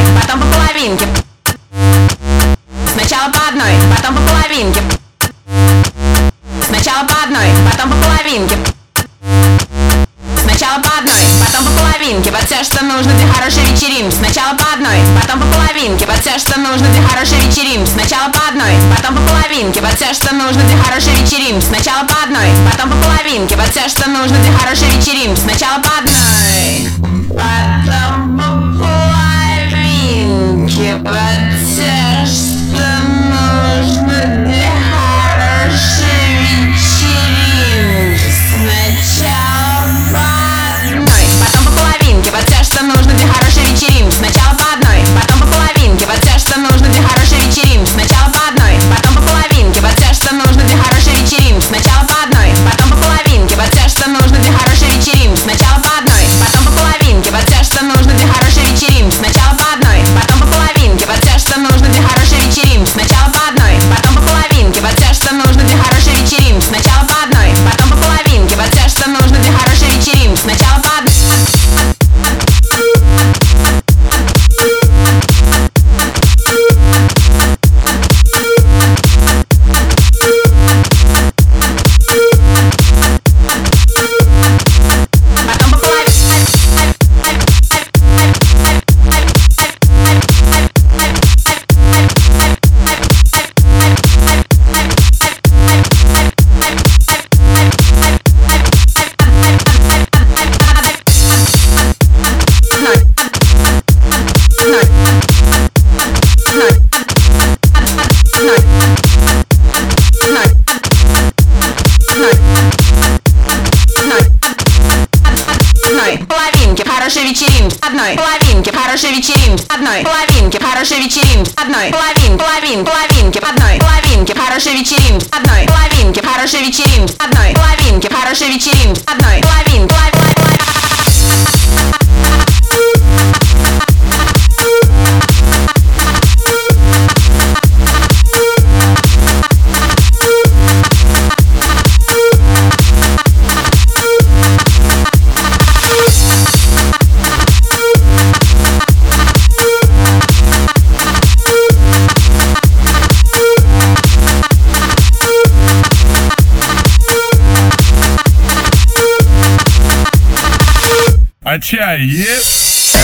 одной, потом по половинке. Сначала по одной, потом по половинке. Сначала по одной, потом по половинке. Сначала по одной, потом по половинке. Вот все, что нужно для хорошей вечеринки. Сначала по одной, потом по половинке. Вот все, что нужно для хорошей вечеринки. Сначала по одной, потом по половинке. Вот все, что нужно для хорошей вечеринки. Сначала по одной, потом по половинке. Вот все, что нужно для хорошей вечеринки. Сначала по одной, одной половинки хорошей вечеринки. Одной половинки хорошей вечеринки. Одной половинки хорошей вечеринки. Одной половин половин половинки. Одной половинки хорошей вечеринки. Одной половинки хорошей вечеринки. Одной половинки хорошей вечеринки. Одной половин А чай есть?